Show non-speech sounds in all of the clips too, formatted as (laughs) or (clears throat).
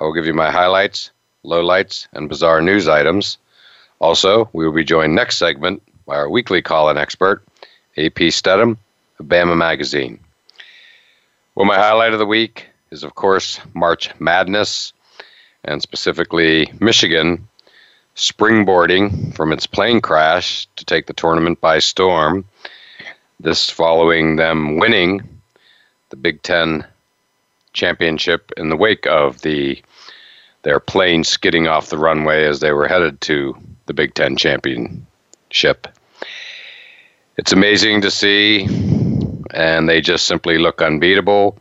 I will give you my highlights, lowlights, and bizarre news items. Also, we will be joined next segment by our weekly call-in expert, AP Stedham of Bama Magazine. Well, my highlight of the week is, of course, March Madness, and specifically Michigan springboarding from its plane crash to take the tournament by storm. This following them winning the Big Ten championship in the wake of the their plane skidding off the runway as they were headed to the Big Ten championship. It's amazing to see, and they just simply look unbeatable.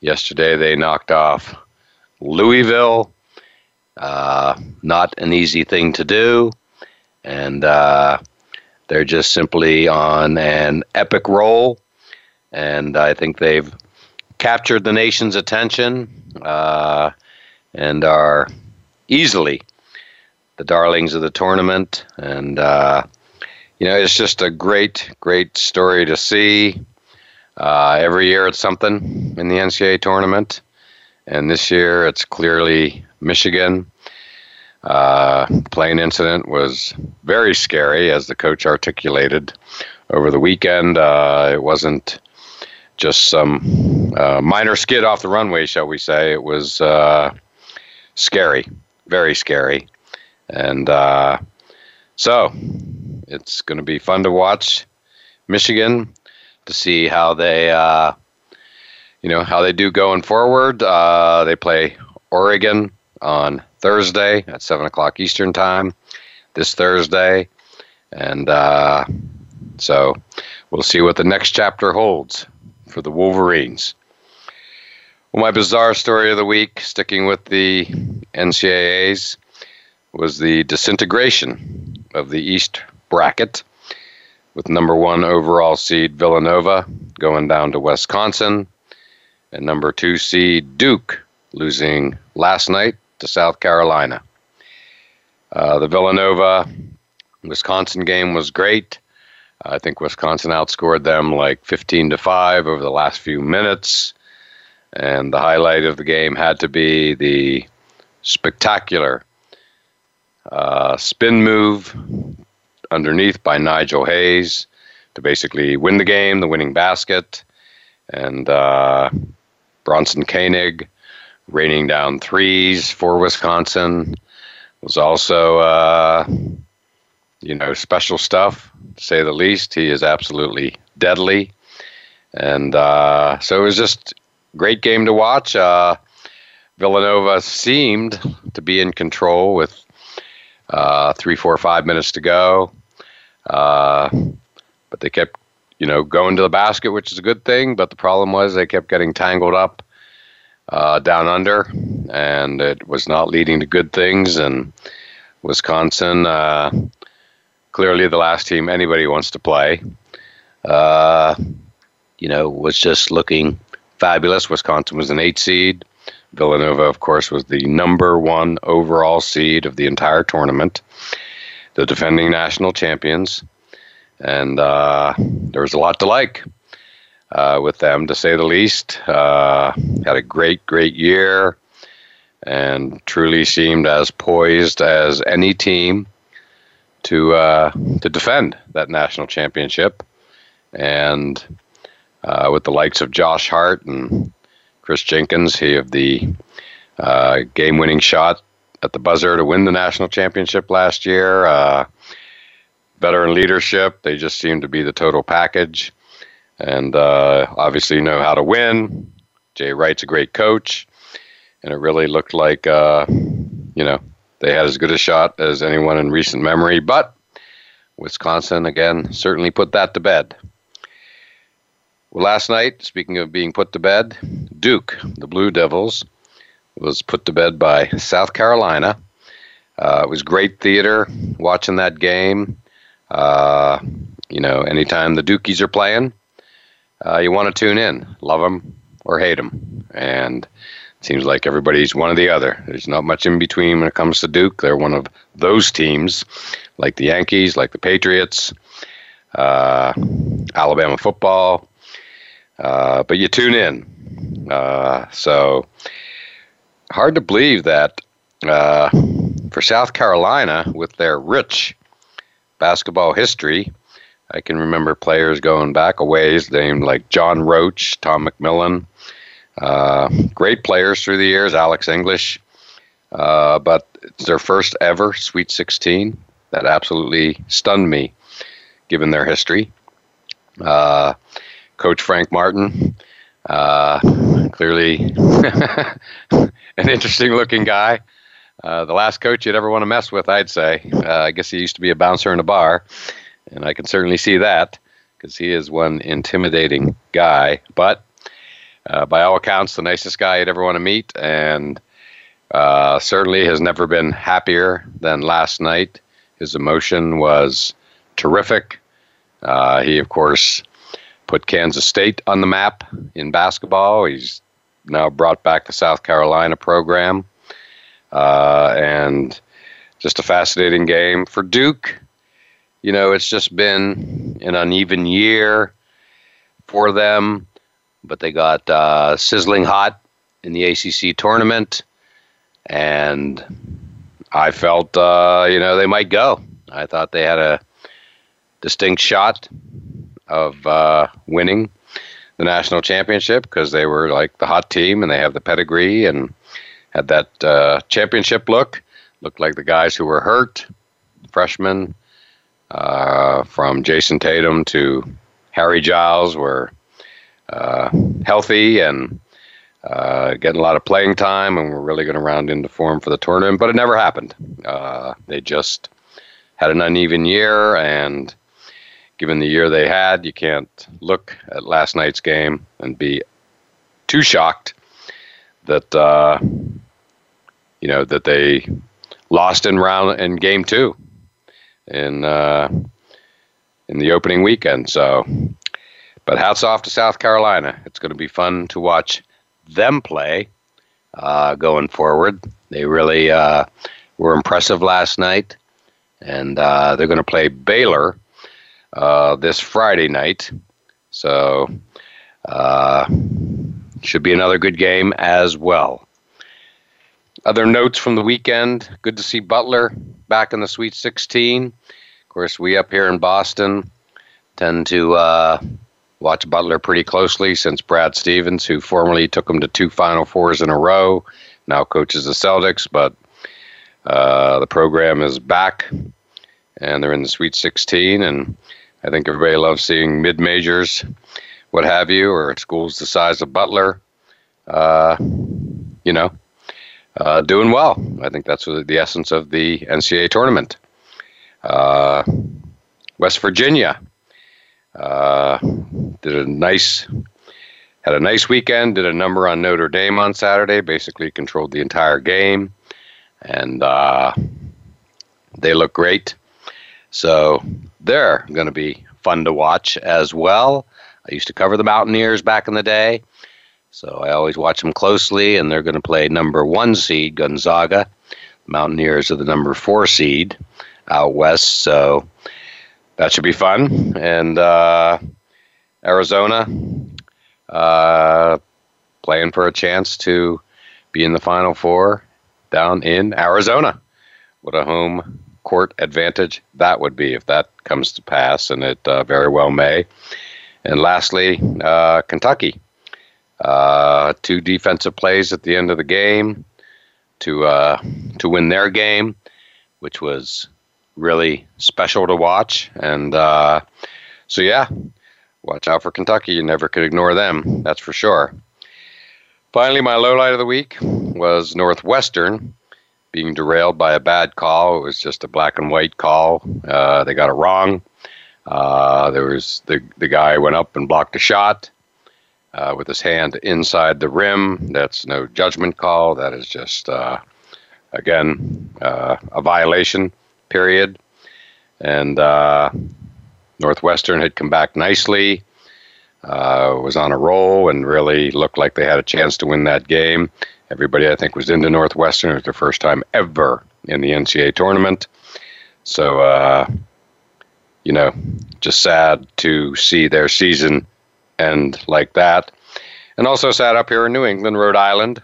Yesterday they knocked off Louisville. Uh, not an easy thing to do, and uh, they're just simply on an epic roll. And I think they've captured the nation's attention uh, and are easily the darlings of the tournament. And, uh, you know, it's just a great, great story to see. Uh, every year it's something in the NCAA tournament. And this year it's clearly Michigan. Uh, plane incident was very scary, as the coach articulated over the weekend. Uh, it wasn't just some uh, minor skid off the runway, shall we say. It was uh, scary, very scary. And uh, so it's going to be fun to watch Michigan to see how they, uh, you know, how they do going forward. Uh, they play Oregon on Thursday at 7 o'clock Eastern Time this Thursday. And uh, so we'll see what the next chapter holds for the Wolverines. Well, my bizarre story of the week, sticking with the NCAAs, was the disintegration of the East bracket, with number one overall seed Villanova going down to Wisconsin, and number two seed Duke losing last night to South Carolina. Uh, the Villanova Wisconsin game was great. I think Wisconsin outscored them like 15 to 5 over the last few minutes. And the highlight of the game had to be the spectacular uh, spin move underneath by Nigel Hayes to basically win the game, the winning basket. And uh, Bronson Koenig raining down threes for Wisconsin was also, uh, you know, special stuff, to say the least. He is absolutely deadly. And uh, so it was just great game to watch. Uh, Villanova seemed to be in control with uh, three, four, five minutes to go. Uh, but they kept, you know, going to the basket, which is a good thing. But the problem was they kept getting tangled up uh, down under, and it was not leading to good things. And Wisconsin, uh, clearly the last team anybody wants to play. Uh, you know, was just looking fabulous. Wisconsin was an eight seed. Villanova, of course, was the number one overall seed of the entire tournament, the defending national champions. And uh, there was a lot to like uh, with them, to say the least. Uh, had a great, great year and truly seemed as poised as any team to uh, to defend that national championship. And uh, with the likes of Josh Hart and Kris Jenkins, he of the uh, game-winning shot at the buzzer to win the national championship last year. Uh, veteran leadership, they just seem to be the total package, and uh, obviously know how to win. Jay Wright's a great coach, and it really looked like uh, you know they had as good a shot as anyone in recent memory. But Wisconsin again certainly put that to bed. Last night, speaking of being put to bed, Duke, the Blue Devils, was put to bed by South Carolina. Uh, it was great theater watching that game. Uh, you know, anytime the Dukies are playing, uh, you want to tune in, love them or hate them, and it seems like everybody's one or the other. There's not much in between when it comes to Duke. They're one of those teams, like the Yankees, like the Patriots, uh, Alabama football. Uh, but you tune in. Uh, so hard to believe that uh, for South Carolina, with their rich basketball history, I can remember players going back a ways named like John Roche, Tom McMillen, uh, great players through the years, Alex English. Uh, but it's their first ever Sweet 16. That absolutely stunned me, given their history. Uh, Coach Frank Martin, uh, clearly (laughs) an interesting looking guy. Uh, the last coach you'd ever want to mess with, I'd say. Uh, I guess he used to be a bouncer in a bar, and I can certainly see that because he is one intimidating guy. But uh, by all accounts, the nicest guy you'd ever want to meet, and uh, certainly has never been happier than last night. His emotion was terrific. Uh, he, of course, put Kansas State on the map in basketball. He's now brought back the South Carolina program. Uh, and just a fascinating game for Duke. You know, it's just been an uneven year for them, but they got uh, sizzling hot in the ACC tournament, and I felt, uh, you know, they might go. I thought they had a distinct shot of uh, winning the national championship because they were like the hot team and they have the pedigree and had that uh, championship look. Looked like the guys who were hurt, freshmen, uh, from Jayson Tatum to Harry Giles, were uh, healthy and uh, getting a lot of playing time, and were really going to round into form for the tournament. But it never happened. Uh, they just had an uneven year, and given the year they had, you can't look at last night's game and be too shocked that uh, you know that they lost in round in game two in uh, in the opening weekend. So, but hats off to South Carolina. It's going to be fun to watch them play uh, going forward. They really uh, were impressive last night, and uh, they're going to play Baylor uh, this Friday night. So, uh, should be another good game as well. Other notes from the weekend good to see Butler back in the Sweet 16. Of course, we up here in Boston tend to uh, watch Butler pretty closely since Brad Stevens, who formerly took them to two Final Fours in a row, now coaches the Celtics, but uh, the program is back and they're in the Sweet 16. And I think everybody loves seeing mid majors, what have you, or schools the size of Butler. Uh, you know, uh, doing well. I think that's the essence of the NCAA tournament. Uh, West Virginia uh, did a nice had a nice weekend. Did a number on Notre Dame on Saturday. Basically controlled the entire game, and uh, they look great. So they're going to be fun to watch as well. I used to cover the Mountaineers back in the day, so I always watch them closely, and they're going to play number one seed Gonzaga. Mountaineers are the number four seed out west, so that should be fun. And uh, Arizona uh, playing for a chance to be in the Final Four down in Arizona. What a home court advantage that would be if that comes to pass, and it uh, very well may. And lastly, uh, Kentucky. Uh, two defensive plays at the end of the game to uh, to win their game, which was really special to watch. And uh, so, yeah, watch out for Kentucky. You never could ignore them. That's for sure. Finally, my low light of the week was Northwestern being derailed by a bad call. It was just a black and white call. Uh, they got it wrong. Uh, there was the the guy went up and blocked a shot uh, with his hand inside the rim. That's no judgment call. That is just uh, again uh, a violation. Period. And uh, Northwestern had come back nicely. was on a roll and really looked like they had a chance to win that game. Everybody, I think, was into Northwestern. It was their first time ever in the NCAA tournament. So, uh, you know, just sad to see their season end like that. And also sad up here in New England, Rhode Island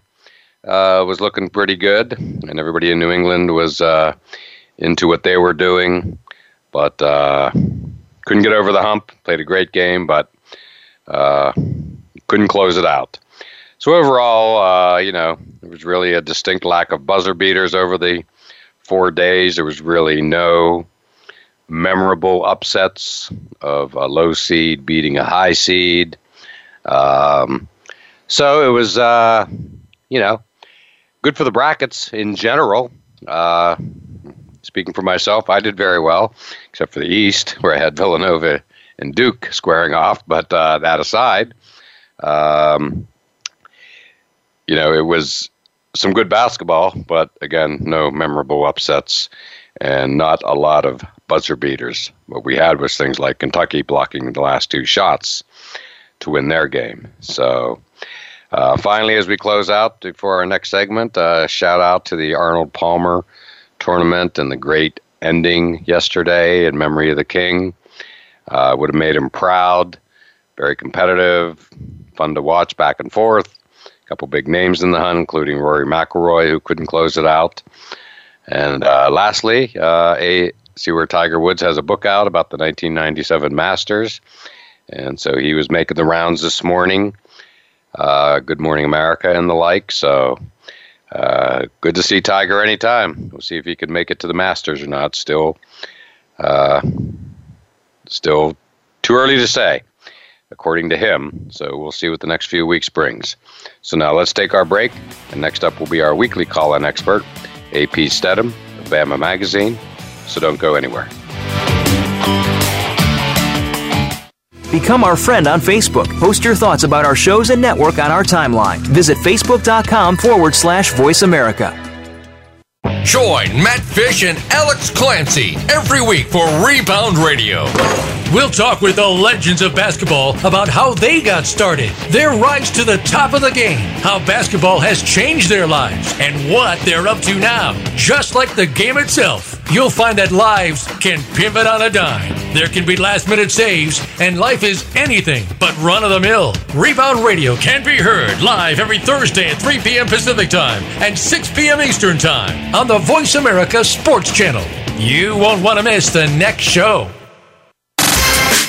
uh, was looking pretty good, and everybody in New England was uh, into what they were doing, but uh, couldn't get over the hump. Played a great game, but uh, couldn't close it out. So overall, uh, you know, there was really a distinct lack of buzzer beaters over the four days. There was really no memorable upsets of a low seed beating a high seed. Um, so it was, uh, you know, good for the brackets in general. Uh, speaking for myself, I did very well, except for the East, where I had Villanova and Duke squaring off. But uh, that aside, um, you know, it was some good basketball, but again, no memorable upsets and not a lot of buzzer beaters. What we had was things like Kentucky blocking the last two shots to win their game. So, uh, finally, as we close out before our next segment, uh, shout out to the Arnold Palmer tournament and the great ending yesterday in memory of the King. Uh, would have made him proud. Very competitive, fun to watch back and forth. A couple big names in the hunt, including Rory McIlroy, who couldn't close it out. And uh, lastly, uh, a see where Tiger Woods has a book out about the 1997 Masters, and so he was making the rounds this morning. Uh, Good Morning America and the like. So uh, good to see Tiger anytime. We'll see if he can make it to the Masters or not. Still, uh, still too early to say, according to him. So we'll see what the next few weeks brings. So now let's take our break, and next up will be our weekly call-in expert, AP Stedham of Bama Magazine. So don't go anywhere. Become our friend on Facebook. Post your thoughts about our shows and network on our timeline. Visit facebook.com forward slash voice America. Join Matt Fish and Alex Clancy every week for Rebound Radio. We'll talk with the legends of basketball about how they got started, their rise to the top of the game, how basketball has changed their lives, and what they're up to now. Just like the game itself, you'll find that lives can pivot on a dime. There can be last minute saves, and life is anything but run of the mill. Rebound Radio can be heard live every Thursday at 3 p.m. Pacific Time and 6 p.m. Eastern Time on the Voice America Sports Channel. You won't want to miss the next show.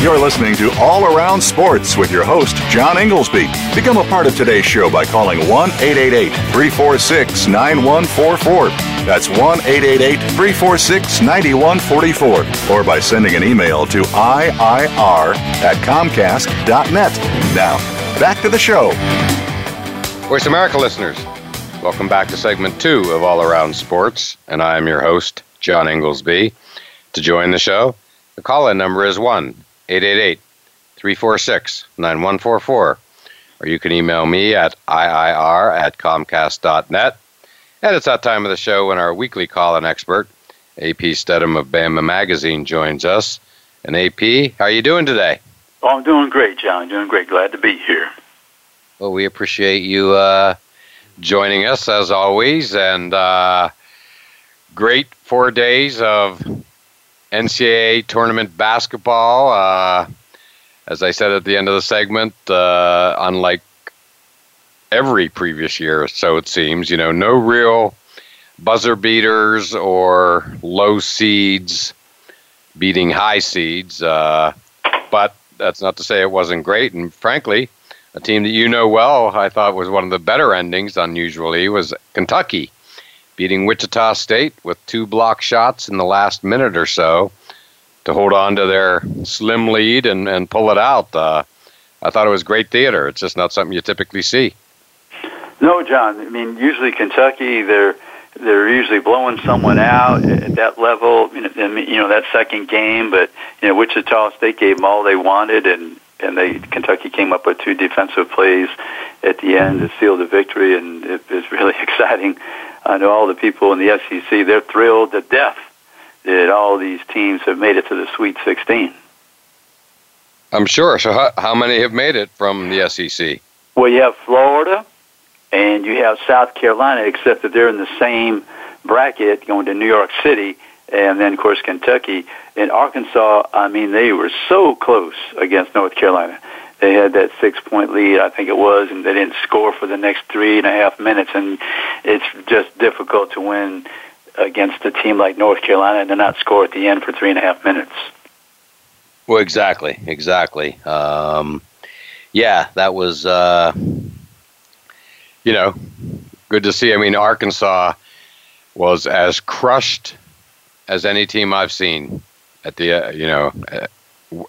You're listening to All Around Sports with your host, John Inglesby. Become a part of today's show by calling 1 888 346 9144. That's 1 888 346 9144. Or by sending an email to IIR at Comcast.net. Now, back to the show. Voice America listeners, welcome back to segment two of All Around Sports, and I am your host, John Inglesby. To join the show, the call in number is 1 888 346 9144. Or you can email me at IIR at Comcast.net. And it's that time of the show when our weekly call in expert, AP Stedham of Bama Magazine, joins us. And AP, how are you doing today? Oh, I'm doing great, John. Doing great. Glad to be here. Well, we appreciate you uh, joining us as always. And uh, great four days of NCAA tournament basketball. Uh, as I said at the end of the segment, uh, unlike every previous year, so it seems, you know, no real buzzer beaters or low seeds beating high seeds. Uh, but that's not to say it wasn't great. And frankly, a team that you know well, I thought was one of the better endings, unusually, was Kentucky beating Wichita State with two block shots in the last minute or so to hold on to their slim lead and, and pull it out. Uh, I thought it was great theater. It's just not something you typically see. No, John. I mean, usually Kentucky, they're they're usually blowing someone out at that level. You know, that second game, but you know Wichita State gave them all they wanted, and and they Kentucky came up with two defensive plays at the end to seal the victory, and it was really (laughs) exciting. I know all the people in the SEC; they're thrilled to death that all these teams have made it to the Sweet 16. I'm sure. So, how, how many have made it from the SEC? Well, you have Florida, and you have South Carolina, except that they're in the same bracket going to New York City, and then, of course, Kentucky. And Arkansas, I mean, they were so close against North Carolina. They had that six point lead, I think it was, and they didn't score for the next three and a half minutes. And it's just difficult to win against a team like North Carolina and to not score at the end for three and a half minutes. Well, exactly, exactly. Um, yeah, that was, uh, you know, good to see. I mean, Arkansas was as crushed as any team I've seen at the, uh, you know, uh,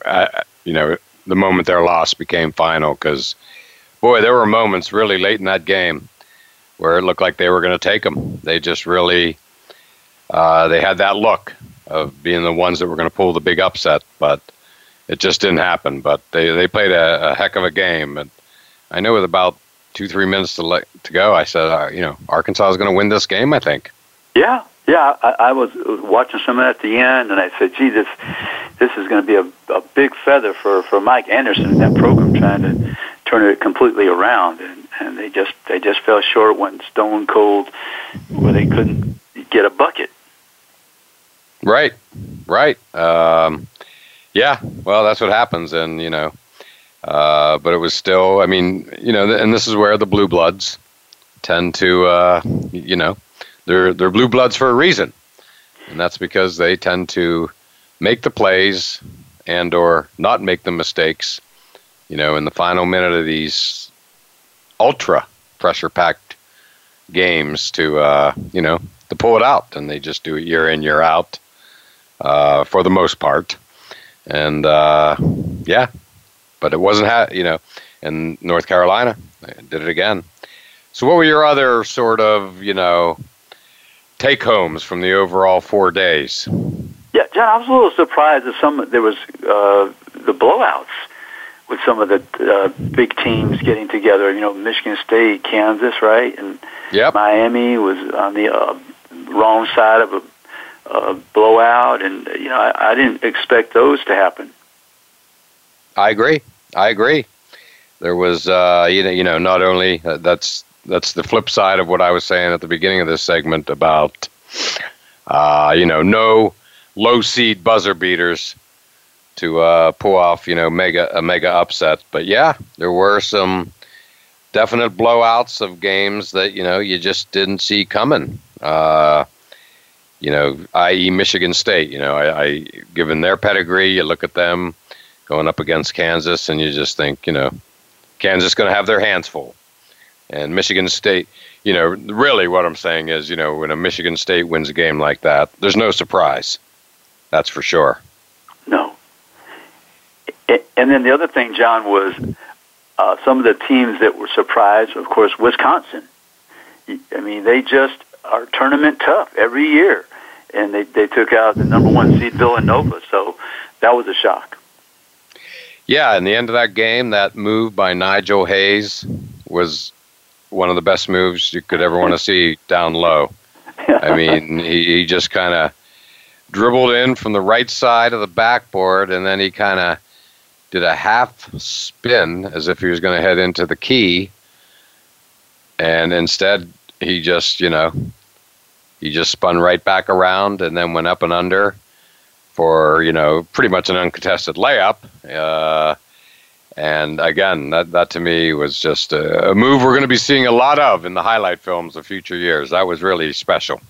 uh you know, the moment their loss became final because, boy, there were moments really late in that game where it looked like they were going to take them. They just really, uh, they had that look of being the ones that were going to pull the big upset, but it just didn't happen. But they they played a, a heck of a game, and I know with about two three minutes to le- to go, I said, uh, you know, Arkansas is going to win this game. I think. Yeah, yeah. I, I was watching some of that at the end, and I said, gee, this this is going to be a, a big feather for for Mike Anderson and that program trying to turn it completely around, and and they just they just fell short, went stone cold, where they couldn't get a bucket. Right, right. Um, yeah, well, that's what happens, and you know, uh, but it was still. I mean, you know, and this is where the blue bloods tend to, uh, you know, they're they're blue bloods for a reason, and that's because they tend to make the plays and or not make the mistakes. You know, in the final minute of these ultra pressure packed games to, uh, you know, to pull it out, and they just do it year in year out uh, for the most part. And uh, yeah, but it wasn't, ha- you know, in North Carolina, did it again. So, what were your other sort of, you know, take homes from the overall four days? Yeah, John, I was a little surprised that some there was uh, the blowouts with some of the uh, big teams getting together. You know, Michigan State, Kansas, right, and yep. Miami was on the uh, wrong side of a uh, blowout, and you know I, I didn't expect those to happen. I agree. I agree. There was, uh, you know, you know, not only uh, that's that's the flip side of what I was saying at the beginning of this segment about, uh, you know, no low seed buzzer beaters to uh, pull off, you know, mega a mega upset. But yeah, there were some definite blowouts of games that you know you just didn't see coming. Uh, you know, i.e., Michigan State. You know, I, I given their pedigree, you look at them going up against Kansas, and you just think, you know, Kansas going to have their hands full. And Michigan State, you know, really what I'm saying is, you know, when a Michigan State wins a game like that, there's no surprise. That's for sure. No. And then the other thing, John, was uh, some of the teams that were surprised, of course, Wisconsin. I mean, they just are tournament tough every year. And they, they took out the number one seed Villanova. So that was a shock. Yeah, in the end of that game, that move by Nigel Hayes was one of the best moves you could ever want to see down low. I (laughs) mean, he, he just kind of dribbled in from the right side of the backboard, and then he kind of did a half spin as if he was going to head into the key. And instead, he just, you know, he just spun right back around and then went up and under for, you know, pretty much an uncontested layup. Uh, and again, that, that to me was just a, a move we're going to be seeing a lot of in the highlight films of future years. That was really special.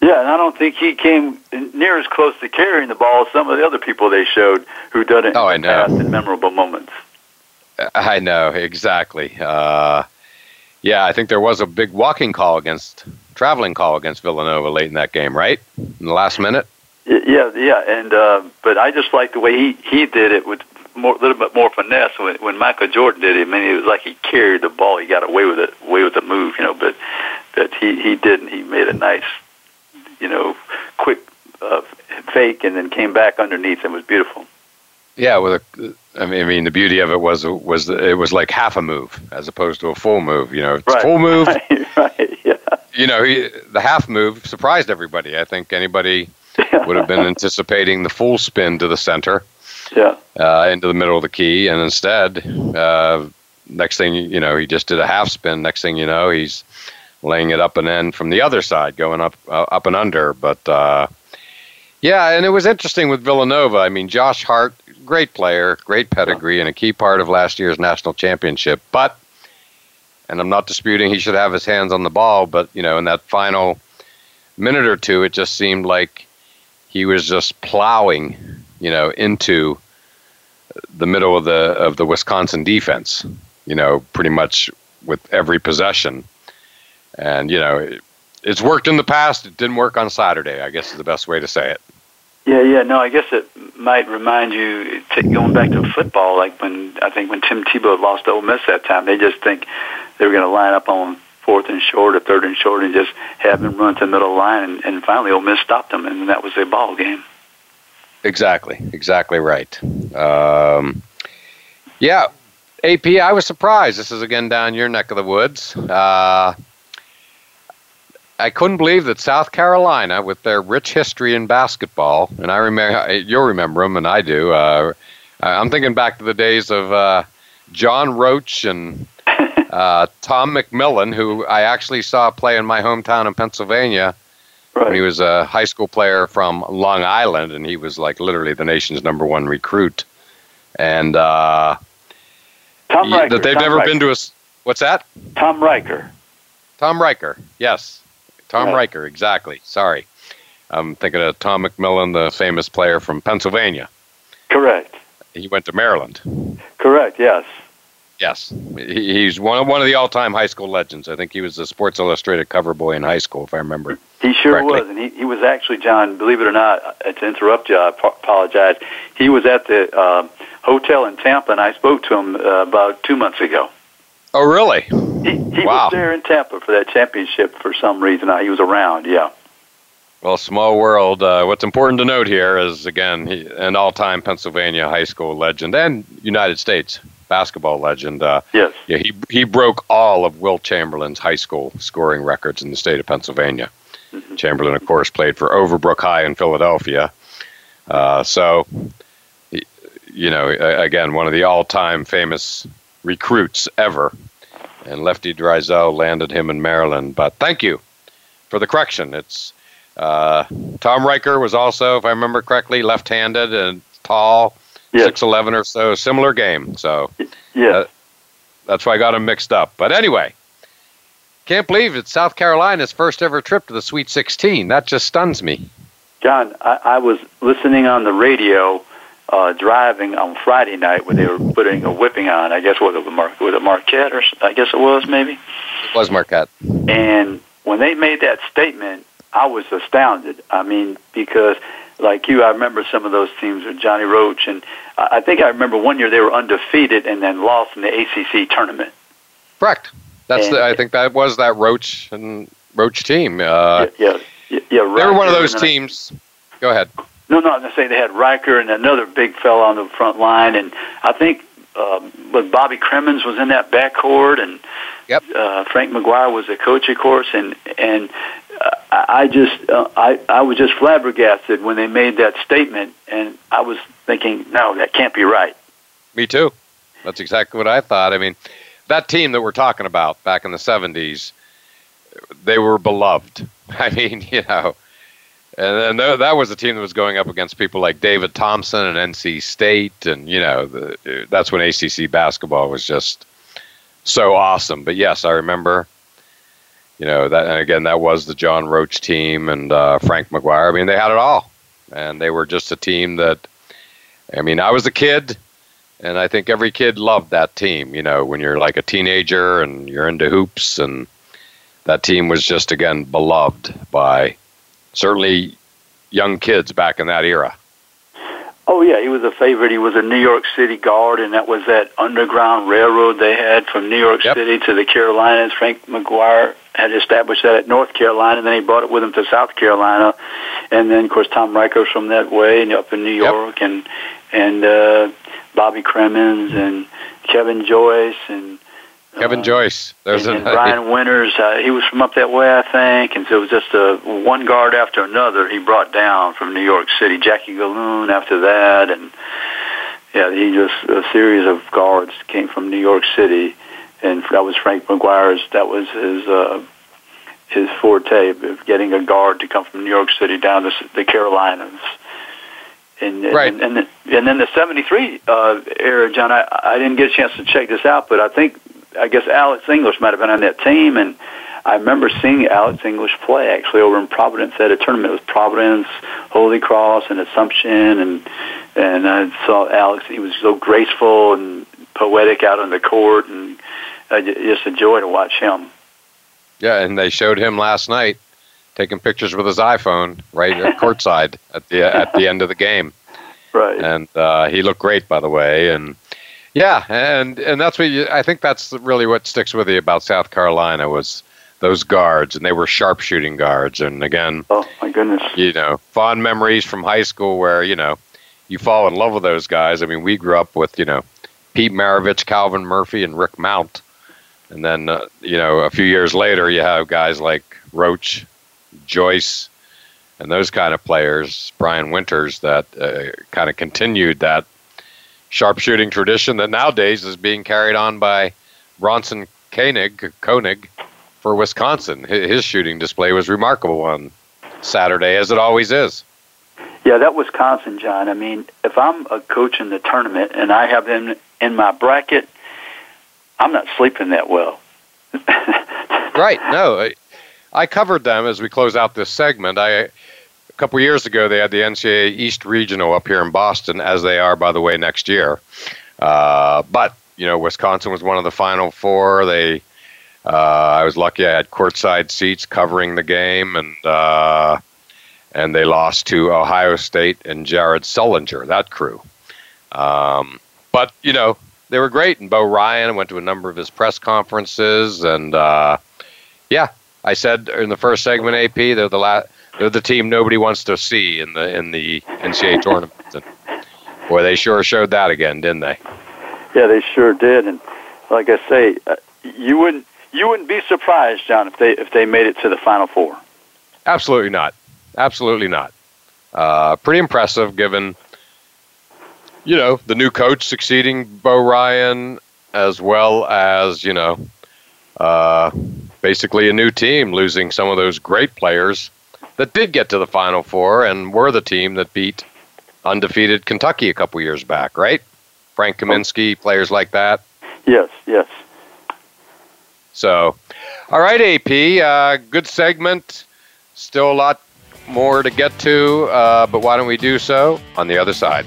Yeah, and I don't think he came near as close to carrying the ball as some of the other people they showed who done it oh, in the past in memorable moments. I know exactly. Uh, yeah, I think there was a big walking call against traveling call against Villanova late in that game, right? In the last minute. Yeah, yeah, and uh, but I just like the way he he did it with more a little bit more finesse when when Michael Jordan did it. I mean, it was like he carried the ball. He got away with it, away with the move, you know. But but he he didn't. He made a nice, you know, quick uh, fake and then came back underneath and was beautiful. Yeah, with a, I mean, I mean, the beauty of it was was it was like half a move as opposed to a full move. You know, it's right. full move. (laughs) Right, right, yeah. You know, he, the half move surprised everybody. I think anybody (laughs) would have been anticipating the full spin to the center yeah. uh, into the middle of the key, and instead, uh, next thing you know, he just did a half spin. Next thing you know, he's laying it up and in from the other side, going up uh, up and under. But uh, yeah, and it was interesting with Villanova. I mean, Josh Hart, great player, great pedigree, and a key part of last year's national championship. But, and I'm not disputing he should have his hands on the ball, but you know, in that final minute or two, it just seemed like he was just plowing you know, into the middle of the of the Wisconsin defense. You know, pretty much with every possession, and you know, it, it's worked in the past. It didn't work on Saturday. I guess is the best way to say it. Yeah, yeah, no, I guess it might remind you to, going back to football, like when I think when Tim Tebow lost to Ole Miss that time, they just think they were going to line up on fourth and short or third and short and just have them run to the middle line, and, and finally Ole Miss stopped them, and that was their ball game. Exactly, exactly right. Um, yeah, AP, I was surprised. This is again down your neck of the woods. Uh, I couldn't believe that South Carolina, with their rich history in basketball, and I remember you'll remember them, and I do. Uh, I'm thinking back to the days of uh, John Roche and (laughs) uh, Tom McMillen, who I actually saw play in my hometown in Pennsylvania Right. He was a high school player from Long Island, and he was like literally the nation's number one recruit. And uh, Tom Riker. that they've Tom never Riker. been to a. What's that? Tom Riker. Tom Riker. Yes, Tom Yeah. Riker. Exactly. Sorry, I'm thinking of Tom McMillen, the famous player from Pennsylvania. Correct. He went to Maryland. Correct. Yes. Yes, he's one of one of the all-time high school legends. I think he was the Sports Illustrated cover boy in high school, if I remember. He sure Correctly. was, and he, he was actually John. Believe it or not, uh, to interrupt you, I apologize. He was at the uh, hotel in Tampa, and I spoke to him uh, about two months ago. Oh, really? He, he Wow. was there in Tampa for that championship for some reason. Uh, He was around. Yeah. Well, small world. Uh, what's important to note here is again he, an all-time Pennsylvania high school legend and United States basketball legend. Uh, Yes. yeah, he he broke all of Wilt Chamberlain's high school scoring records in the state of Pennsylvania. Chamberlain, of course, played for Overbrook High in Philadelphia. Uh, so, you know, again, one of the all-time famous recruits ever. And Lefty Driesell landed him in Maryland. But thank you for the correction. It's uh, Tom Riker was also, if I remember correctly, left-handed and tall, six eleven or so. Similar game. So Yes. Uh, that's why I got him mixed up. But anyway, can't believe it's South Carolina's first ever trip to the Sweet 16. That just stuns me. John, I, I was listening on the radio uh, driving on Friday night when they were putting a whipping on. I guess was it Mar- was it Marquette or I guess it was maybe. It was Marquette. And when they made that statement, I was astounded. I mean, because like you, I remember some of those teams with Johnny Roche, and I think I remember one year they were undefeated and then lost in the ACC tournament. Correct. That's And- the, I think that was that Roach and Roach team. Uh, yeah, yeah, yeah. they were one of those teams. Go ahead. No, no, I'm going to say they had Riker and another big fella on the front line, and I think um, but Bobby Cremins was in that backcourt, and Yep. uh, Frank McGuire was the coach, of course, and and uh, I I just uh, I I was just flabbergasted when they made that statement, and I was thinking, no, that can't be right. Me too. That's exactly what I thought. I mean, that team that we're talking about back in the 70s, they were beloved. (laughs) I mean, you know, and then that was a team that was going up against people like David Thompson and NC State, and you know, the, that's when ACC basketball was just so awesome. But yes, I remember. You know that, and again, that was the John Roche team and uh, Frank McGuire. I mean, they had it all, and they were just a team that. I mean, I was a kid, and I think every kid loved that team. You know, when you're like a teenager and you're into hoops, and that team was just again beloved by certainly young kids back in that era. Oh yeah, he was a favorite. He was a New York City guard, and that was that underground railroad they had from New York Yep. City to the Carolinas. Frank McGuire had established that at North Carolina, and then he brought it with him to South Carolina, and then of course Tom Riker's from that way, and up in New Yep. York, and and uh, Bobby Cremins and Kevin Joyce and Kevin uh, Joyce, there's and, and a Brian (laughs) Winters, uh, he was from up that way, I think, and so it was just uh, one guard after another he brought down from New York City. Jackie Gilloon after that, and yeah, he just a series of guards came from New York City, and that was Frank McGuire's. That was his uh, his forte of getting a guard to come from New York City down to the Carolinas. And, Right. and, and, then- and then the 73 uh, era, John, I, I didn't get a chance to check this out, but I think I guess Alex English might have been on that team, and I remember seeing Alex English play actually over in Providence at a tournament. It was Providence, Holy Cross, and Assumption, and and I saw Alex. He was so graceful and poetic out on the court, and j- just a joy to watch him. yeah, and they showed him last night taking pictures with his iPhone right at (laughs) courtside at the at the end of the game. Right. and uh, he looked great, by the way. And yeah, and and that's what you, I think that's really what sticks with you about South Carolina was those guards, and they were sharpshooting guards. And again, oh my goodness. you know, fond memories from high school where you know you fall in love with those guys. I mean, we grew up with you know Pete Maravich, Calvin Murphy, and Rick Mount, and then uh, you know a few years later you have guys like Roche, Joyce, and those kind of players, Brian Winters, that uh, kind of continued that sharpshooting tradition that nowadays is being carried on by Bronson Koenig, Koenig for Wisconsin. His shooting display was remarkable on Saturday, as it always is. Yeah, that Wisconsin, John. I mean, if I'm a coach in the tournament and I have them in my bracket, I'm not sleeping that well. (laughs) Right. No, I, covered them as we close out this segment. I a couple years ago they had the NCAA East Regional up here in Boston, as they are, by the way, next year. Uh, but you know, Wisconsin was one of the final four. They, uh, I was lucky. I had courtside seats covering the game, and uh, and they lost to Ohio State and Jared Sullinger, that crew. Um, but you know, they were great. And Bo Ryan went to a number of his press conferences, and uh, yeah, I said in the first segment, AP, they're the la- they're the team nobody wants to see in the in the NCAA tournament. And boy, they sure showed that again, didn't they? Yeah, they sure did. And like I say, uh, you wouldn't you wouldn't be surprised, John, if they if they made it to the Final Four. Absolutely not. Absolutely not. Uh, pretty impressive, given you know the new coach succeeding Bo Ryan, as well as you know uh, basically a new team losing some of those great players that did get to the Final Four and were the team that beat undefeated Kentucky a couple years back, right? Frank Kaminsky, players like that. Yes, yes. So, all right, AP, uh, good segment. Still a lot more to get to, uh, but why don't we do so on the other side?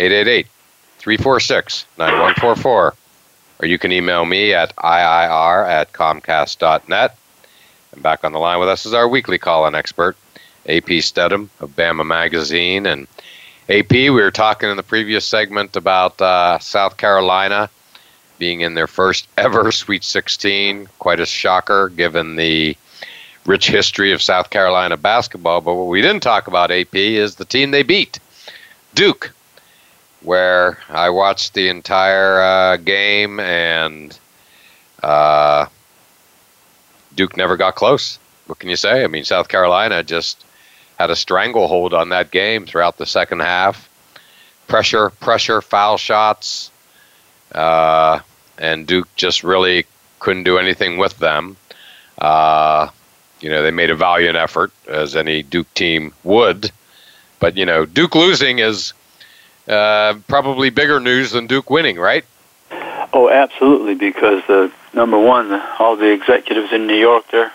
888 346 9144. Or you can email me at IIR at Comcast.net. And back on the line with us is our weekly call in expert, AP Stedham of Bama Magazine. And AP, we were talking in the previous segment about uh, South Carolina being in their first ever (laughs) Sweet 16. Quite a shocker given the rich history of South Carolina basketball. But what we didn't talk about, AP, is the team they beat Duke, where I watched the entire uh, game and uh, Duke never got close. What can you say? I mean, South Carolina just had a stranglehold on that game throughout the second half. Pressure, pressure, foul shots, uh, and Duke just really couldn't do anything with them. Uh, you know, they made a valiant effort, as any Duke team would. But, you know, Duke losing is uh, probably bigger news than Duke winning, right? Oh, absolutely, because the number one, all the executives in New York, they're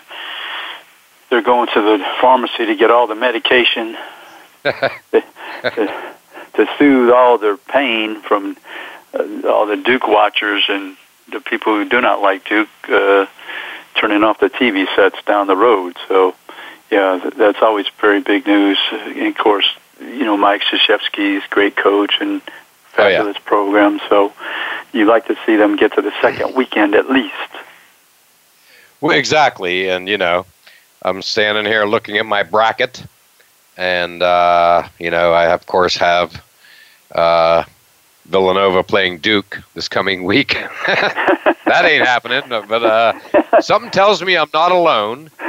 they're going to the pharmacy to get all the medication (laughs) to, to, to soothe all their pain from uh, all the Duke watchers and the people who do not like Duke uh, turning off the TV sets down the road. So, yeah, that's always very big news. And of course, you know, Mike Krzyzewski is great coach and fabulous oh, yeah. program. So, you like to see them get to the second (laughs) weekend at least. Well, exactly, and you know, I'm standing here looking at my bracket, and uh, you know, I of course have uh, Villanova playing Duke this coming week. (laughs) that ain't happening, but uh, something tells me I'm not alone. (laughs)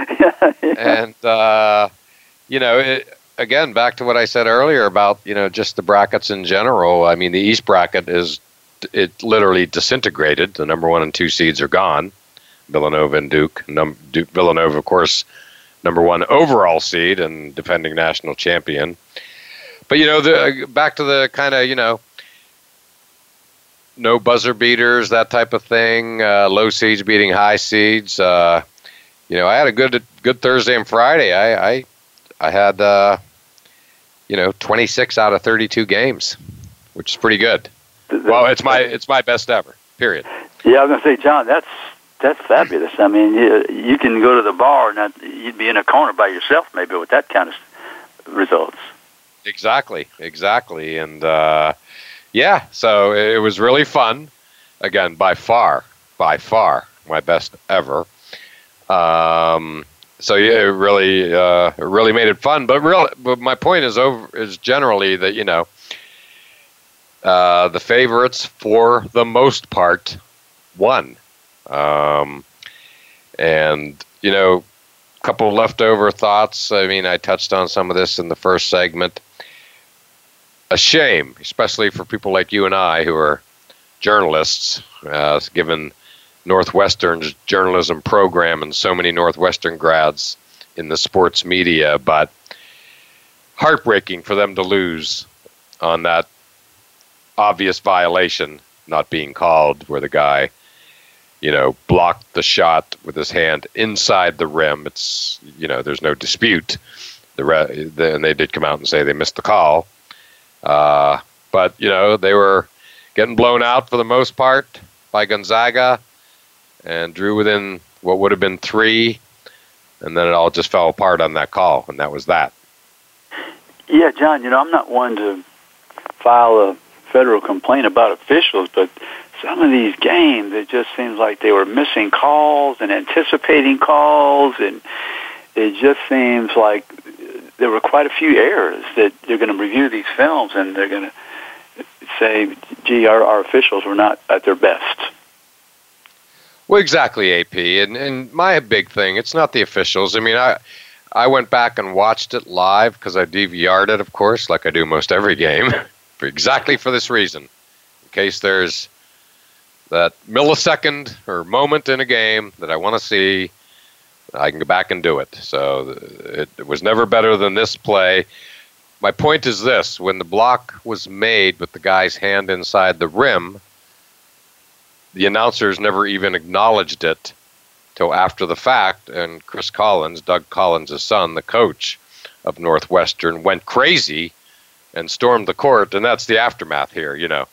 And uh, you know, it, again, back to what I said earlier about you know just the brackets in general. I mean, the East bracket is it literally disintegrated. The number one and two seeds are gone. Villanova and Duke. Num- Duke Villanova, of course, number one overall seed and defending national champion. But you know, the back to the kind of you know no buzzer beaters, that type of thing. Uh, low seeds beating high seeds. Uh, you know, I had a good good Thursday and Friday. I I, I had uh, you know 26 out of 32 games, which is pretty good. Well, it's my it's my best ever. Period. Yeah, I was gonna say, John, that's that's fabulous. I mean, you, you can go to the bar and you'd be in a corner by yourself, maybe with that kind of results. Exactly, exactly, and uh, yeah, so it was really fun. Again, by far, by far, my best ever. Um, so yeah, it really, uh, it really made it fun. But real, but my point is over is generally that you know, uh, the favorites for the most part won. Um, And, you know, a couple leftover thoughts. I mean, I touched on some of this in the first segment. A shame, especially for people like you and I who are journalists, uh, given Northwestern's journalism program and so many Northwestern grads in the sports media, but heartbreaking for them to lose on that obvious violation not being called where the guy you know blocked the shot with his hand inside the rim. It's you know there's no dispute. The, re- and they did come out and say they missed the call. Uh, but you know they were getting blown out for the most part by Gonzaga and drew within what would have been three and then it all just fell apart on that call and that was that yeah john you know i'm not one to file a federal complaint about officials, but some of these games, it just seems like they were missing calls and anticipating calls, and it just seems like there were quite a few errors that they're going to review these films and they're going to say, gee, our, our officials were not at their best. Well, exactly, AP. And, and my big thing, it's not the officials. I mean, I. I went back and watched it live because I DVR'd it, of course, like I do most every game. (laughs) for exactly for this reason. In case there's that millisecond or moment in a game that I want to see, I can go back and do it. So it, it was never better than this play. My point is this when the block was made with the guy's hand inside the rim, the announcers never even acknowledged it till after the fact. And Chris Collins, Doug Collins' son, the coach of Northwestern, went crazy and stormed the court, and that's the aftermath here. You know,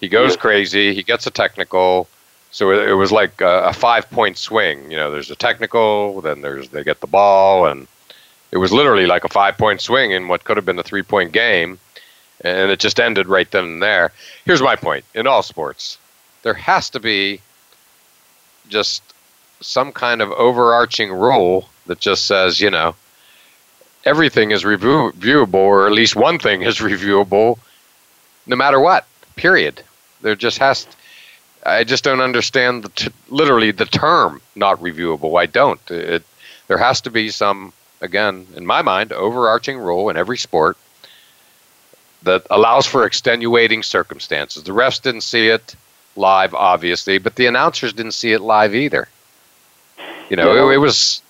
he goes crazy, he gets a technical. So it, it was like a, a five point swing. You know, there's a technical, then there's they get the ball, and it was literally like a five point swing in what could have been a three point game, and it just ended right then and there. Here's my point: in all sports, there has to be just some kind of overarching rule that just says, you know, everything is review- reviewable, or at least one thing is (laughs) reviewable, no matter what. Period. There just has. To, I just don't understand the t- literally the term not reviewable. I don't. It, there has to be some, again, in my mind, overarching rule in every sport that allows for extenuating circumstances. The refs didn't see it live, obviously, but the announcers didn't see it live either. You know, yeah. it, it was.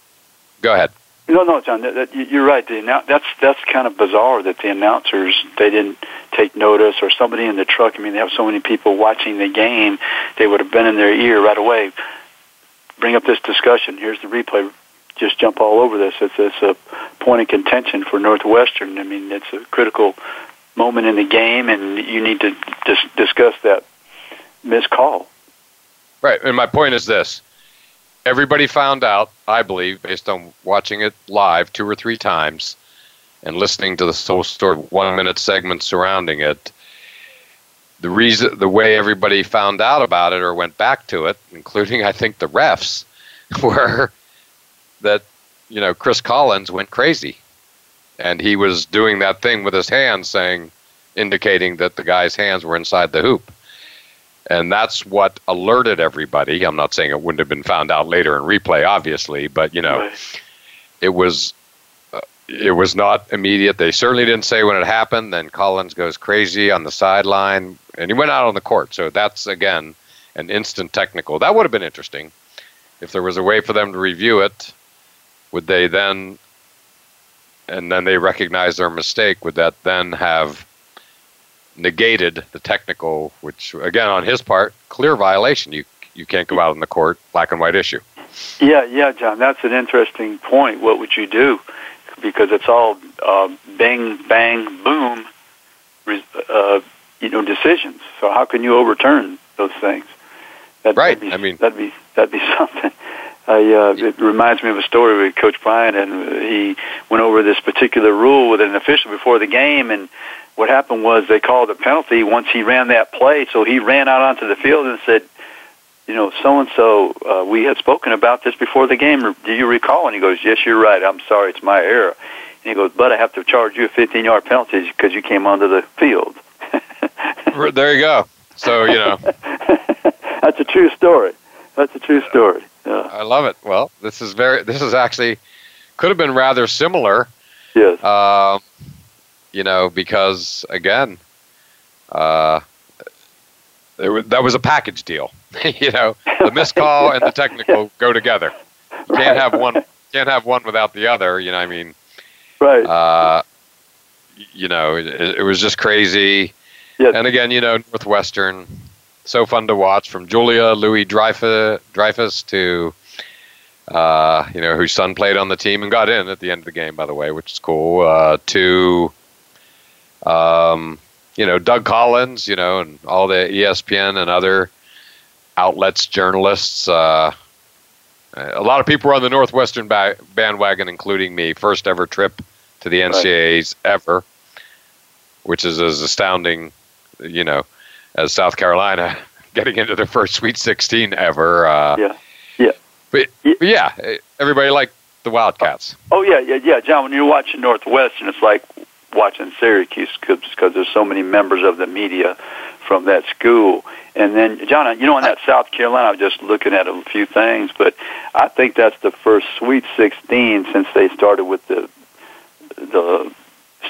Go ahead. No, no, John, that, that, you're right. The, that's that's kind of bizarre that the announcers they didn't take notice, or somebody in the truck. I mean, they have so many people watching the game; they would have been in their ear right away. Bring up this discussion. Here's the replay. Just jump all over this. It's, it's a point of contention for Northwestern. I mean, it's a critical moment in the game, and you need to dis- discuss that missed call. Right, and my point is this: everybody found out, I believe, based on watching it live two or three times and listening to the whole story, one minute segment surrounding it. The reason, the way everybody found out about it or went back to it, including I think the refs, (laughs) were that you know Chris Collins went crazy, and he was doing that thing with his hands, saying, indicating that the guy's hands were inside the hoop. And that's what alerted everybody. I'm not saying it wouldn't have been found out later in replay, obviously, but you know, right. it was uh, it was not immediate. They certainly didn't say when it happened. Then Collins goes crazy on the sideline, and he went out on the court. So that's again an instant technical. That would have been interesting if there was a way for them to review it. Would they then, and then they recognize their mistake? Would that then have negated the technical, which again on his part, clear violation. You you can't go out in the court, black and white issue. Yeah, yeah, John, that's an interesting point. What would you do? Because it's all uh, bang, bang, boom, uh, you know, decisions. So how can you overturn those things? That, right. Be, I mean, that'd be that'd be (laughs) something. I, uh, it reminds me of a story with Coach Bryant, and he went over this particular rule with an official before the game, and what happened was they called a penalty once he ran that play. So he ran out onto the field and said, you know, so and so, we had spoken about this before the game. Do you recall? And he goes, yes, you're right. I'm sorry, it's my error. And he goes, but I have to charge you a 15 yard penalty because you came onto the field. (laughs) there you go. So you know, (laughs) that's a true story. That's a true story. Yeah. I love it. Well, this is very. This is actually could have been rather similar. Yes. Uh, you know, because again, uh, was, that was a package deal. (laughs) you know, the missed call and the technical (laughs) go together. Can't right. have one. Can't have one without the other. You know, I mean, right. Uh, you know, it, it was just crazy. Yes. And again, you know, Northwestern, so fun to watch from Julia Louis Dreyfus, Dreyfus to, uh, you know, whose son played on the team and got in at the end of the game, by the way, which is cool. Uh, to, um, you know, Doug Collins, you know, and all the ESPN and other outlets, journalists. Uh, a lot of people were on the Northwestern ba- bandwagon, including me. First ever trip to the NCAA's right. ever, which is as astounding, you know, as South Carolina (laughs) getting into their first Sweet 16 ever. Uh, yeah, yeah. But, but, yeah, everybody liked the Wildcats. Oh yeah, yeah, yeah, John. When you're watching Northwestern, it's like watching Syracuse because there's so many members of the media from that school. And then, John, you know, in that South Carolina, I'm just looking at a few things, but I think that's the first Sweet 16 since they started with the the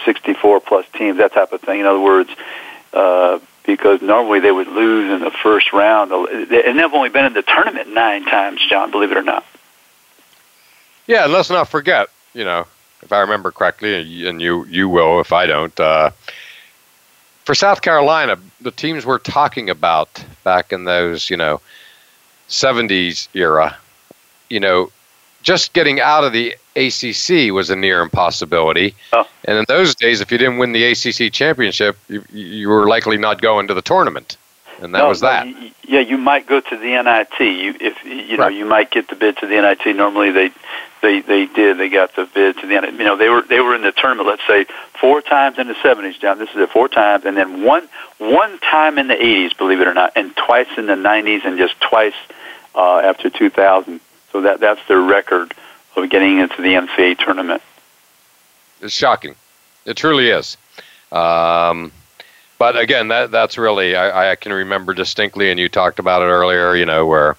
64 plus teams, that type of thing. In other words, uh, because normally they would lose in the first round, and they've only been in the tournament nine times, John. Believe it or not. Yeah, and let's not forget, you know, if I remember correctly, and you you will if I don't. Uh, for South Carolina, the teams we're talking about back in those, you know, 70s era, you know, just getting out of the ACC was a near impossibility. Oh. And in those days, if you didn't win the ACC championship, you, you were likely not going to the tournament. And that no, was that. No, yeah, you might go to the NIT. You, if you know, right. you might get the bid to the NIT. Normally, they they they did. They got the bid to the NIT. You know, they were they were in the tournament. Let's say four times in the seventies, John. This is it, four times, and then one one time in the eighties, believe it or not, and twice in the nineties, and just twice uh, after two thousand. So that that's their record of getting into the NCAA tournament. It's shocking. It truly is. Um, but again, that that's really I, I can remember distinctly, and you talked about it earlier. You know where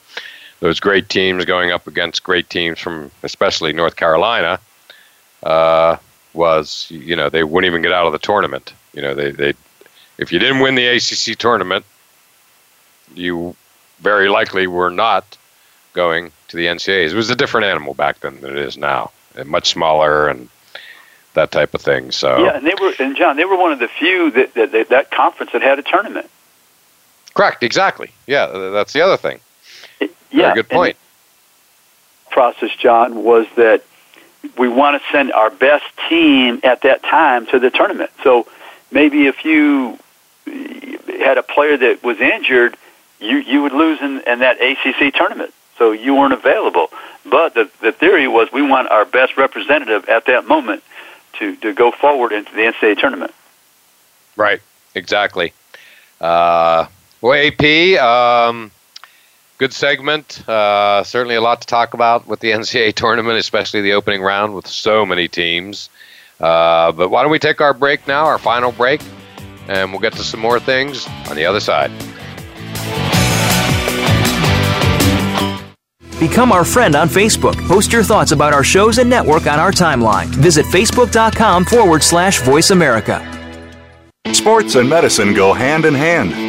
those great teams going up against great teams from especially North Carolina uh, was you know they wouldn't even get out of the tournament. You know they they if you didn't win the ACC tournament, you very likely were not going to the NCAAs. It was a different animal back then than it is now, and much smaller and that type of thing. So yeah, and they were and John, they were one of the few that that, that, that conference that had a tournament. Correct. Exactly. Yeah, that's the other thing. Yeah, good point. Process, John, was that we want to send our best team at that time to the tournament. So maybe if you eh, had a player that was injured, you you would lose in, in that ACC tournament. So you weren't available. But the the theory was we want our best representative at that moment to to go forward into the NCAA tournament. Right. Exactly. Uh, well, AP. Um, good segment. Uh, certainly a lot to talk about with the (laughs) NCAA tournament, especially the opening round with so many teams. Uh, but why don't we take our break now, our final break, and we'll get to some more things on the other side. Become our friend on Facebook. Post your thoughts about our shows and network on our timeline. Visit facebook.com forward slash voice America. Sports and medicine go hand in hand.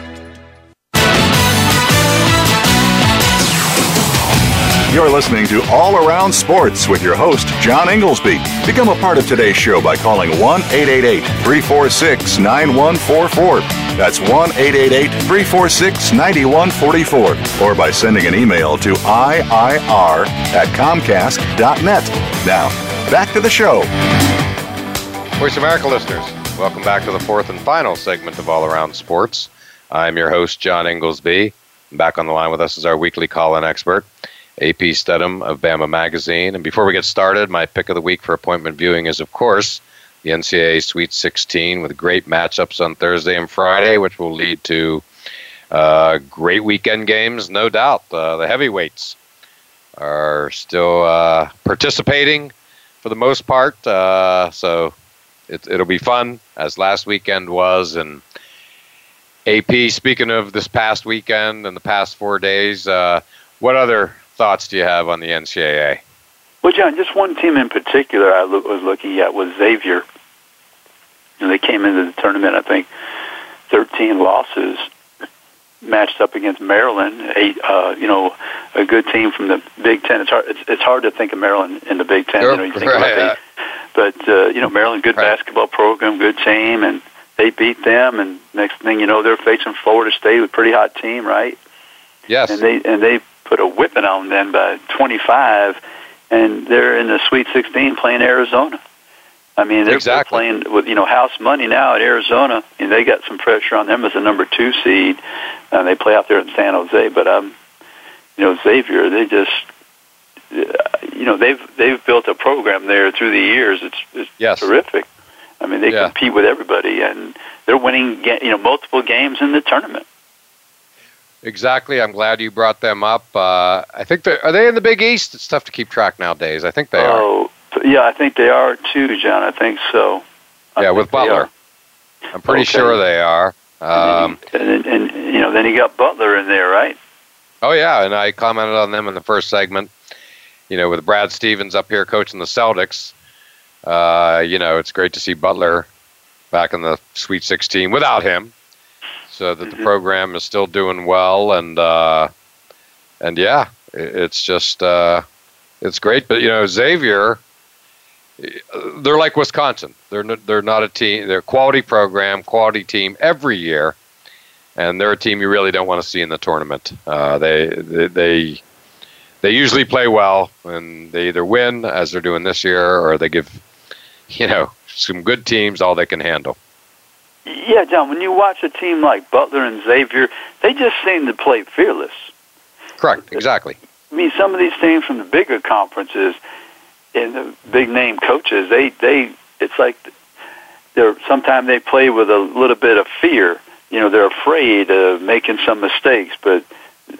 You're listening to All Around Sports with your host, John Inglesby. Become a part of today's show by calling 1 888 346 9144. That's 1 888 346 9144. Or by sending an email to IIR at Comcast.net. Now, back to the show. Voice America listeners, welcome back to the fourth and final segment of All Around Sports. I'm your host, John Inglesby. Back on the line with us is our weekly call in expert, AP Stedham of Bama Magazine. And before we get started, my pick of the week for appointment viewing is, of course, the NCAA Sweet 16 with great matchups on Thursday and Friday, which will lead to uh, great weekend games, no doubt. Uh, the heavyweights are still uh, participating for the most part, uh, so it, it'll be fun as last weekend was. And AP, speaking of this past weekend and the past four days, uh, what other thoughts do you have on the NCAA? Well, John, just one team in particular I was looking at was Xavier. And they came into the tournament, I think, 13 losses, matched up against Maryland. Eight, uh, you know, a good team from the Big Ten. It's hard. It's, it's hard to think of Maryland in the Big Ten. Sure. You know, you think Right. about but uh, you know, Maryland, good Right. basketball program, good team, and they beat them. And next thing you know, they're facing Florida State, a pretty hot team, right? Yes. and they and they put a whipping on them by 25, and they're in the Sweet 16 playing Arizona. I mean, they're, Exactly. playing with you know house money now at Arizona, and they got some pressure on them as a number two seed. And they play out there in San Jose, but um, you know Xavier, they just. uh, You know they've they've built a program there through the years. It's, it's Yes. terrific. I mean they Yeah. compete with everybody, and they're winning you know multiple games in the tournament. Exactly. I'm glad you brought them up. Uh, I think they are they in the Big East. It's tough to keep track nowadays. I think they are. Oh, yeah, I think they are too, John. I think so. I Yeah, think with Butler. I'm pretty Okay. sure they are. Um, and, then, and, and you know, then you got Butler in there, right? oh yeah, and I commented on them in the first segment. You know, with Brad Stevens up here coaching the Celtics. Uh, you know, it's great to see Butler back in the Sweet 16 without him, so that the program is still doing well. And uh, and yeah, it- it's just uh, it's great. But you know, Xavier, they're like Wisconsin. They're n- they're not a team. They're a quality program, quality team every year, and they're a team you really don't want to see in the tournament. Uh, they, they they they usually play well, and they either win as they're doing this year, or they give you know some good teams all they can handle. Yeah, John. When you watch a team like Butler and Xavier, they just seem to play fearless. Correct. Exactly. I mean, some of these teams from the bigger conferences and the big name coaches, they they it's like they're sometimes they play with a little bit of fear. You know, they're afraid of making some mistakes, but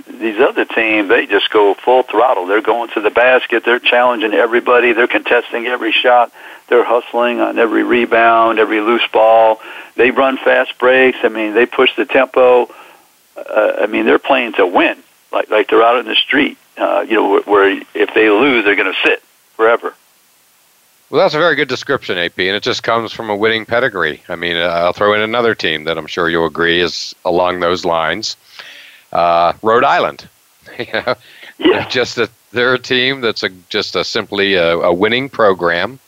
these other teams, they just go full throttle. They're going to the basket. They're challenging everybody. They're contesting every shot. They're hustling on every rebound, every loose ball. They run fast breaks. I mean, they push the tempo. Uh, I mean, they're playing to win, like like they're out in the street. Uh, you know, where, where if they lose, they're going to sit forever. Well, that's a very good description, AP, and it just comes from a winning pedigree. I mean, uh, I'll throw in another team that I'm sure you'll agree is along those lines. Uh, Rhode Island. (laughs) you know, Yeah. just a, they're a team that's a, just a simply a, a winning program,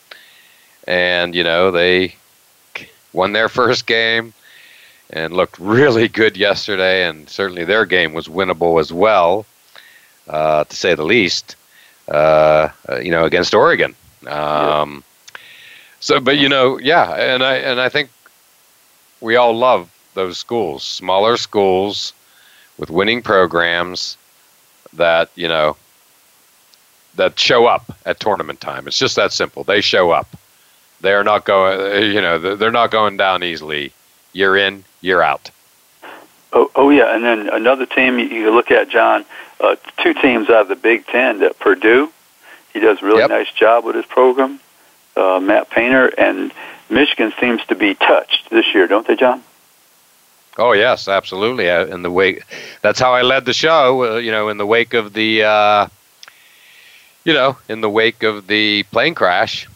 and you know they won their first game and looked really good yesterday, and certainly their game was winnable as well, uh, to say the least. Uh, uh, you know, against Oregon. Um, So, but you know, yeah, and I and I think we all love those schools, smaller schools with winning programs that you know that show up at tournament time. It's just that simple. They show up. They are not going. You know, they're- not going down easily. Year in, year out. Oh, oh yeah, and then another team you, you look at, John. Uh, two teams out of the Big Ten. That Purdue, he does a really Yep. nice job with his program. Uh, Matt Painter and Michigan seems to be touched this year, don't they, John? Oh yes, absolutely. Uh, In the wake, that's how I led the show. Uh, you know, in the wake of the, uh, you know, in the wake of the plane crash,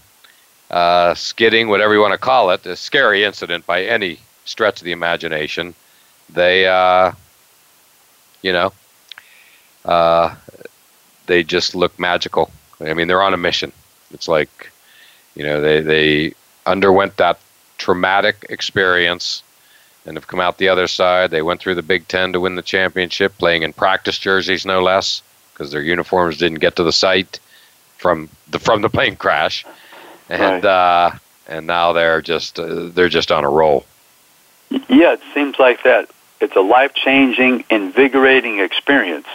uh, skidding, whatever you want to call it, a scary incident by any stretch of the imagination. They, uh, you know, they just look magical. I mean, they're on a mission. It's like, you know, they they underwent that traumatic experience and have come out the other side. They went through the Big Ten to win the championship, playing in practice jerseys, no less, because their uniforms didn't get to the site from the from the plane crash, and right. uh, and now they're just uh, they're just on a roll. Yeah, it seems like that. It's a life changing, invigorating experience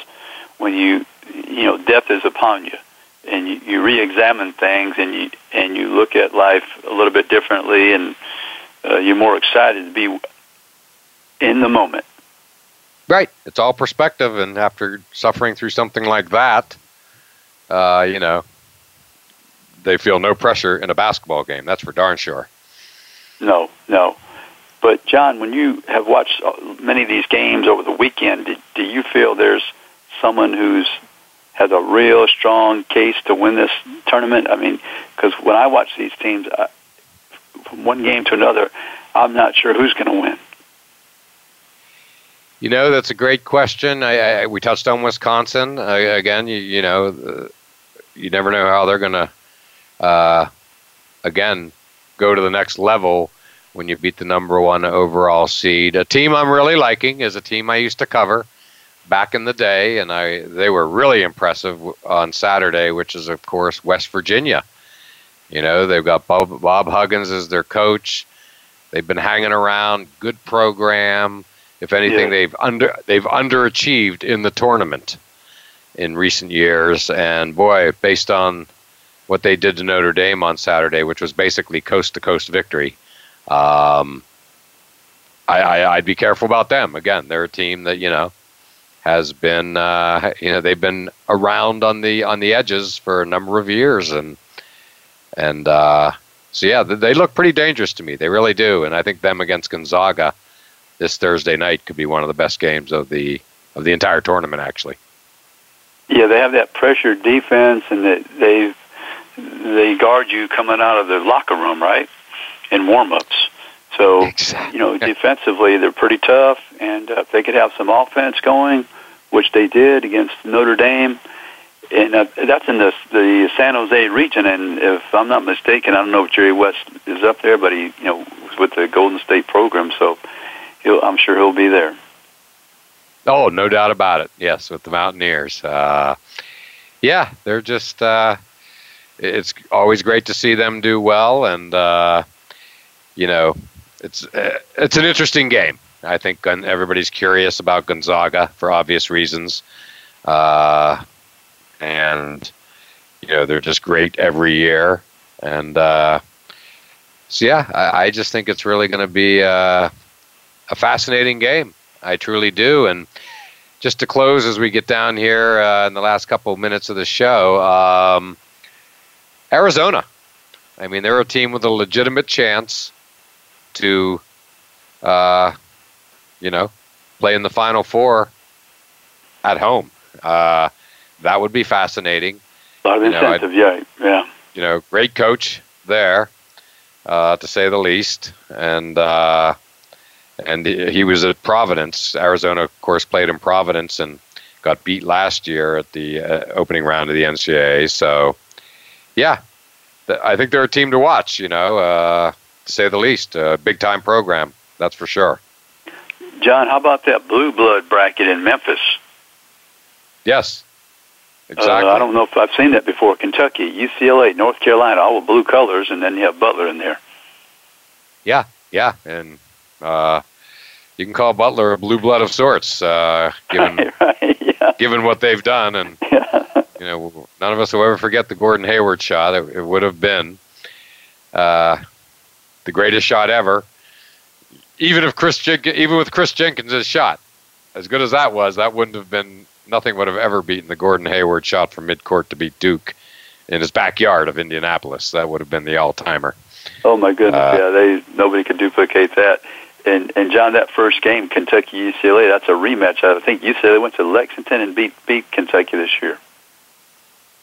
when you you know death is upon you and you, you re-examine things and you and you look at life a little bit differently and uh, you're more excited to be in the moment. Right. It's all perspective, and after suffering through something like that, uh, you know, they feel no pressure in a basketball game. That's for darn sure. No, no. But John, when you have watched many of these games over the weekend, do, do you feel there's someone who's has a real strong case to win this tournament? I mean, because when I watch these teams, I, from one game to another, I'm not sure who's going to win. You know, that's a great question. I, I we touched on Wisconsin uh, again. You, you know, uh, you never know how they're going to, uh, again, go to the next level when you beat the number one overall seed. A team I'm really liking is a team I used to cover back in the day, and I they were really impressive on Saturday, which is of course West Virginia. You know, they've got Bob, Bob Huggins as their coach. They've been hanging around, good program. If anything, yeah. they've under they've underachieved in the tournament in recent years. And boy, based on what they did to Notre Dame on Saturday, which was basically coast to coast victory, um, I, I, I'd be careful about them. Again, they're a team that you know has been uh, you know they've been around on the on the edges for a number of years and and uh, so yeah they look pretty dangerous to me they really do and I think them against Gonzaga this Thursday night could be one of the best games of the of the entire tournament actually yeah they have that pressure defense and that they they guard you coming out of the locker room right in warm-ups so, exactly. you know, defensively, they're pretty tough, and uh, if they could have some offense going, which they did against Notre Dame, and uh, that's in the the San Jose region. And if I'm not mistaken, I don't know if Jerry West is up there, but he, you know, was with the Golden State program, so I'm sure he'll be there. Oh, no doubt about it. Yes, with the Mountaineers. Uh, yeah, they're just. Uh, it's always great to see them do well, and uh, you know, it's uh, it's an interesting game. I think everybody's curious about Gonzaga for obvious reasons, uh, and you know they're just great every year. And uh, so yeah, I, I, just think it's really going to be a fascinating game. I truly do. And just to close as we get down here uh, in the last couple of minutes of the show, um, Arizona. I mean, they're a team with a legitimate chance to, uh, you know, play in the Final Four at home. Uh, that would be fascinating. A lot of incentive, you know, yeah, yeah. You know, great coach there, uh, to say the least, and uh, and he was at Providence. Arizona, of course, played in Providence and got beat last year at the uh, opening round of the NCAA. So, yeah, I think they're a team to watch. You know, uh, to say the least. A big time program, that's for sure. John, how about that blue blood bracket in Memphis? Yes, exactly. Uh, I don't know if I've seen that before. Kentucky, UCLA, North Carolina, all with blue colors, and then you have Butler in there. Yeah, yeah, and uh, you can call Butler a blue blood of sorts, uh, given (laughs) right, right, yeah. given what they've done, and (laughs) yeah. you know, none of us will ever forget the Gordon Hayward shot. It, it would have been. Uh, the greatest shot ever. Even if Chris Jen- even with Kris Jenkins' shot, as good as that was, that wouldn't have been nothing would have ever beaten the Gordon Hayward shot from midcourt to beat Duke in his backyard of Indianapolis. That would have been the all timer. Oh my goodness! Uh, yeah, they nobody could duplicate that. And and John, that first game, Kentucky UCLA, that's a rematch. I think UCLA went to Lexington and beat beat Kentucky this year.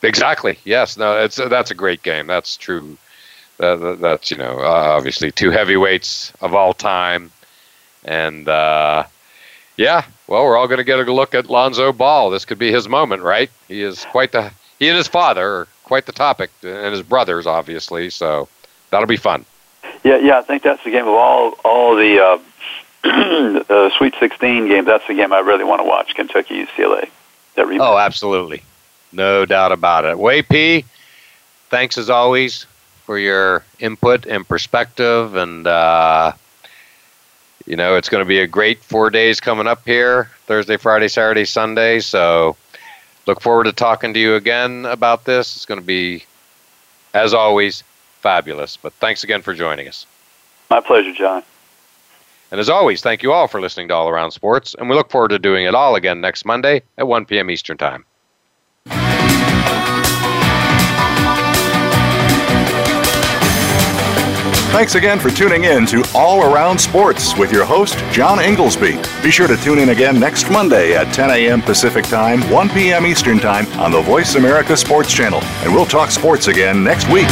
Exactly. Yes. No. It's that's a great game. That's true. Uh, that's you know uh, obviously two heavyweights of all time, and uh, yeah. Well, we're all going to get a look at Lonzo Ball. This could be his moment, right? He is quite the he and his father are quite the topic, and his brothers obviously. So that'll be fun. Yeah, yeah. I think that's the game of all all the uh, (clears throat) uh, Sweet 16 games. That's the game I really want to watch. Kentucky UCLA. That oh, absolutely. No doubt about it. Way P, thanks as always for your input and perspective. And, uh, you know, it's going to be a great four days coming up here Thursday, Friday, Saturday, Sunday. So look forward to talking to you again about this. It's going to be, as always, fabulous. But thanks again for joining us. My pleasure, John. And as always, thank you all for listening to All Around Sports. And we look forward to doing it all again next Monday at 1 p.m. Eastern Time. Thanks again for tuning in to All Around Sports with your host, John Inglesby. Be sure to tune in again next Monday at 10 a.m. Pacific Time, 1 p.m. Eastern Time on the Voice America Sports Channel. And we'll talk sports again next week.